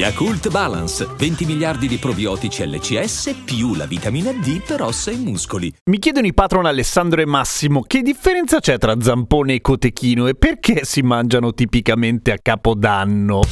Yakult Balance, 20 miliardi di probiotici LCS più la vitamina D per ossa e muscoli. Mi chiedono i patron Alessandro e Massimo che differenza c'è tra zampone e cotechino e perché si mangiano tipicamente a capodanno.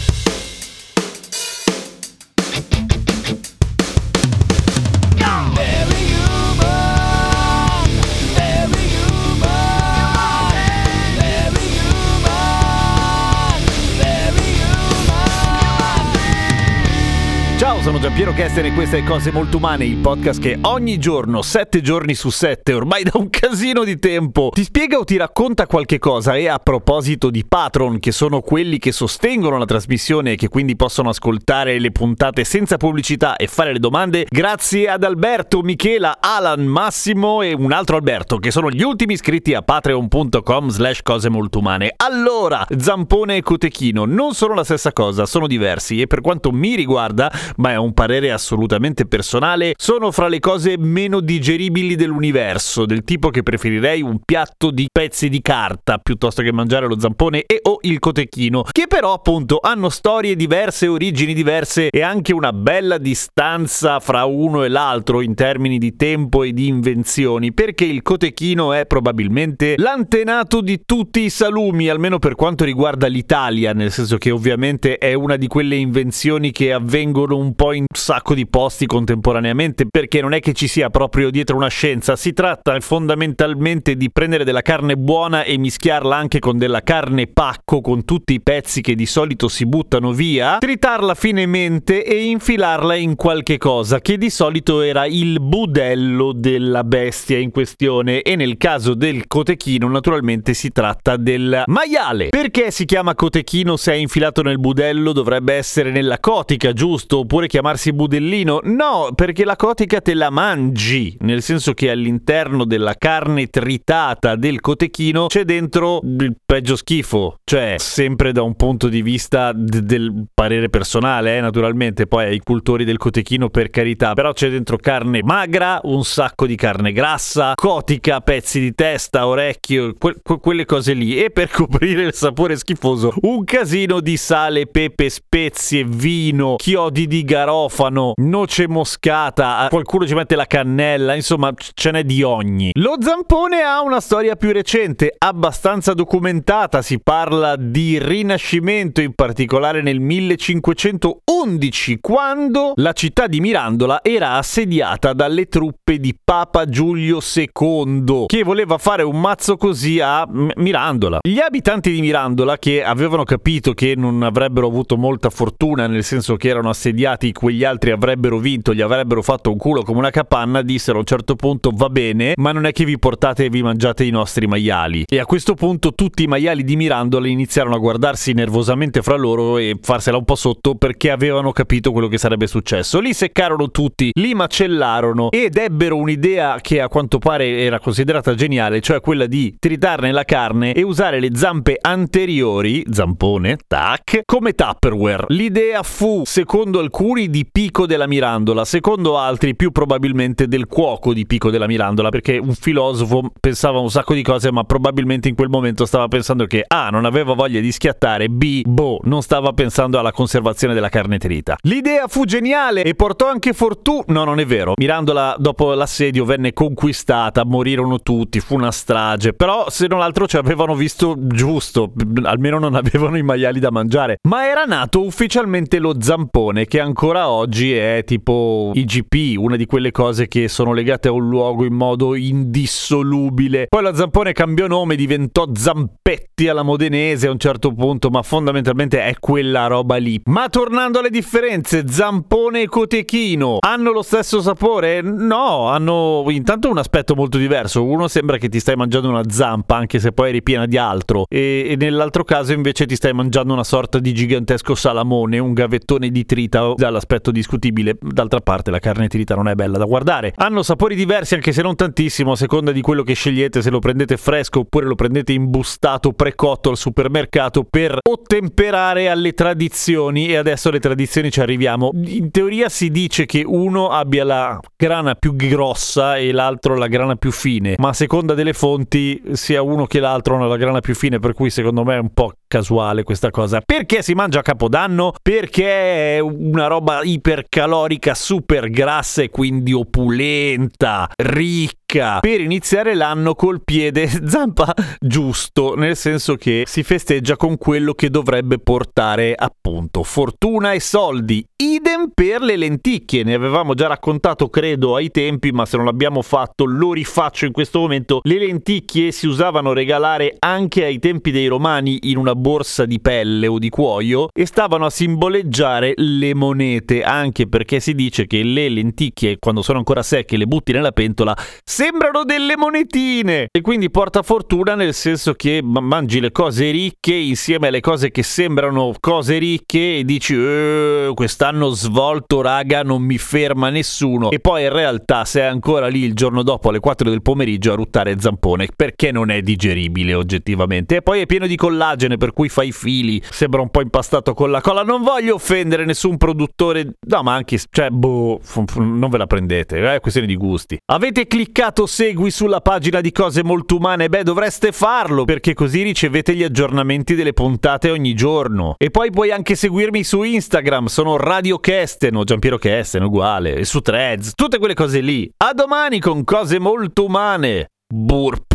Sono Giampiero Kester e queste Cose Molto Umane, il podcast che ogni giorno, sette giorni su sette, ormai da un casino di tempo, ti spiega o ti racconta qualche cosa e a proposito di patron, che sono quelli che sostengono la trasmissione e che quindi possono ascoltare le puntate senza pubblicità e fare le domande, grazie ad Alberto, Michela, Alan, Massimo e un altro Alberto, che sono gli ultimi iscritti a patreon.com slash cose molto umane. Allora, zampone e cotechino non sono la stessa cosa, sono diversi e per quanto mi riguarda ma è un parere assolutamente personale, sono fra le cose meno digeribili dell'universo, del tipo che preferirei un piatto di pezzi di carta piuttosto che mangiare lo zampone e o il cotechino, che però appunto hanno storie diverse, origini diverse e anche una bella distanza fra uno e l'altro in termini di tempo e di invenzioni, perché il cotechino è probabilmente l'antenato di tutti i salumi, almeno per quanto riguarda l'Italia, nel senso che ovviamente è una di quelle invenzioni che avvengono un po' in un sacco di posti contemporaneamente, perché non è che ci sia proprio dietro una scienza, si tratta fondamentalmente di prendere della carne buona e mischiarla anche con della carne pacco, con tutti i pezzi che di solito si buttano via, tritarla finemente e infilarla in qualche cosa, che di solito era il budello della bestia in questione e nel caso del cotechino naturalmente si tratta del maiale. Perché si chiama cotechino se è infilato nel budello? Dovrebbe essere nella cotica, giusto? Oppure chiamarsi budellino? No, perché la cotica te la mangi, nel senso che all'interno della carne tritata del cotechino c'è dentro il peggio schifo, cioè sempre da un punto di vista d- del parere personale, eh, naturalmente, poi ai cultori del cotechino per carità, però c'è dentro carne magra, un sacco di carne grassa, cotica, pezzi di testa, orecchio, que- que- quelle cose lì e per coprire il sapore schifoso un casino di sale, pepe, spezie, vino, chiodi di garofano, noce moscata, qualcuno ci mette la cannella, insomma ce n'è di ogni. Lo zampone ha una storia più recente, abbastanza documentata, si parla di rinascimento in particolare nel 1511 quando la città di Mirandola era assediata dalle truppe di Papa Giulio II che voleva fare un mazzo così a Mirandola. Gli abitanti di Mirandola che avevano capito che non avrebbero avuto molta fortuna nel senso che erano assediati quegli altri avrebbero vinto, gli avrebbero fatto un culo come una capanna, dissero a un certo punto va bene, ma non è che vi portate e vi mangiate i nostri maiali. E a questo punto tutti i maiali di Mirandola iniziarono a guardarsi nervosamente fra loro e farsela un po' sotto perché avevano capito quello che sarebbe successo. Li seccarono tutti, li macellarono ed ebbero un'idea che a quanto pare era considerata geniale, cioè quella di tritarne la carne e usare le zampe anteriori, zampone, tac, come Tupperware. L'idea fu, secondo alcuni, di Pico della Mirandola, secondo altri più probabilmente del cuoco di Pico della Mirandola, perché un filosofo pensava un sacco di cose, ma probabilmente in quel momento stava pensando che A. non aveva voglia di schiattare, B. boh, non stava pensando alla conservazione della carne trita. L'idea fu geniale e portò anche fortuna. No, non è vero. Mirandola dopo l'assedio venne conquistata, morirono tutti, fu una strage, però se non altro ci avevano visto giusto, almeno non avevano i maiali da mangiare. Ma era nato ufficialmente lo zampone che ancora oggi è tipo IGP, una di quelle cose che sono legate a un luogo in modo indissolubile. Poi la zampone cambiò nome, diventò Zampetti alla modenese a un certo punto, ma fondamentalmente è quella roba lì. Ma tornando alle differenze, zampone e cotechino hanno lo stesso sapore? No, hanno intanto un aspetto molto diverso. Uno sembra che ti stai mangiando una zampa, anche se poi è ripiena di altro, e, e nell'altro caso invece ti stai mangiando una sorta di gigantesco salamone, un gavettone di trita dalla l'aspetto discutibile, d'altra parte la carne trita non è bella da guardare. Hanno sapori diversi anche se non tantissimo a seconda di quello che scegliete, se lo prendete fresco oppure lo prendete imbustato, precotto al supermercato per ottemperare alle tradizioni e adesso alle tradizioni ci arriviamo. In teoria si dice che uno abbia la grana più grossa e l'altro la grana più fine, ma a seconda delle fonti sia uno che l'altro hanno la grana più fine, per cui secondo me è un po' casuale questa cosa. Perché si mangia a Capodanno? Perché è una roba ipercalorica, super grassa e quindi opulenta, ricca per iniziare l'anno col piede zampa giusto, nel senso che si festeggia con quello che dovrebbe portare appunto fortuna e soldi. Idem per le lenticchie, ne avevamo già raccontato credo ai tempi, ma se non l'abbiamo fatto lo rifaccio in questo momento. Le lenticchie si usavano regalare anche ai tempi dei romani in una borsa di pelle o di cuoio e stavano a simboleggiare le monete, anche perché si dice che le lenticchie quando sono ancora secche le butti nella pentola sembrano delle monetine. E quindi porta fortuna nel senso che mangi le cose ricche insieme alle cose che sembrano cose ricche e dici eh, quest'anno svolto raga non mi ferma nessuno. E poi in realtà sei ancora lì il giorno dopo alle 4 del pomeriggio a ruttare zampone. Perché non è digeribile oggettivamente? E poi è pieno di collagene per cui fai fili. Sembra un po' impastato con la colla. Non voglio offendere nessun produttore. No ma anche cioè boh non ve la prendete. È questione di gusti. Avete cliccato cliccato segui sulla pagina di Cose Molto Umane, beh dovreste farlo perché così ricevete gli aggiornamenti delle puntate ogni giorno. E poi puoi anche seguirmi su Instagram, sono Radio o Giampiero Kesten, uguale, e su Threads, tutte quelle cose lì. A domani con Cose Molto Umane. Burp.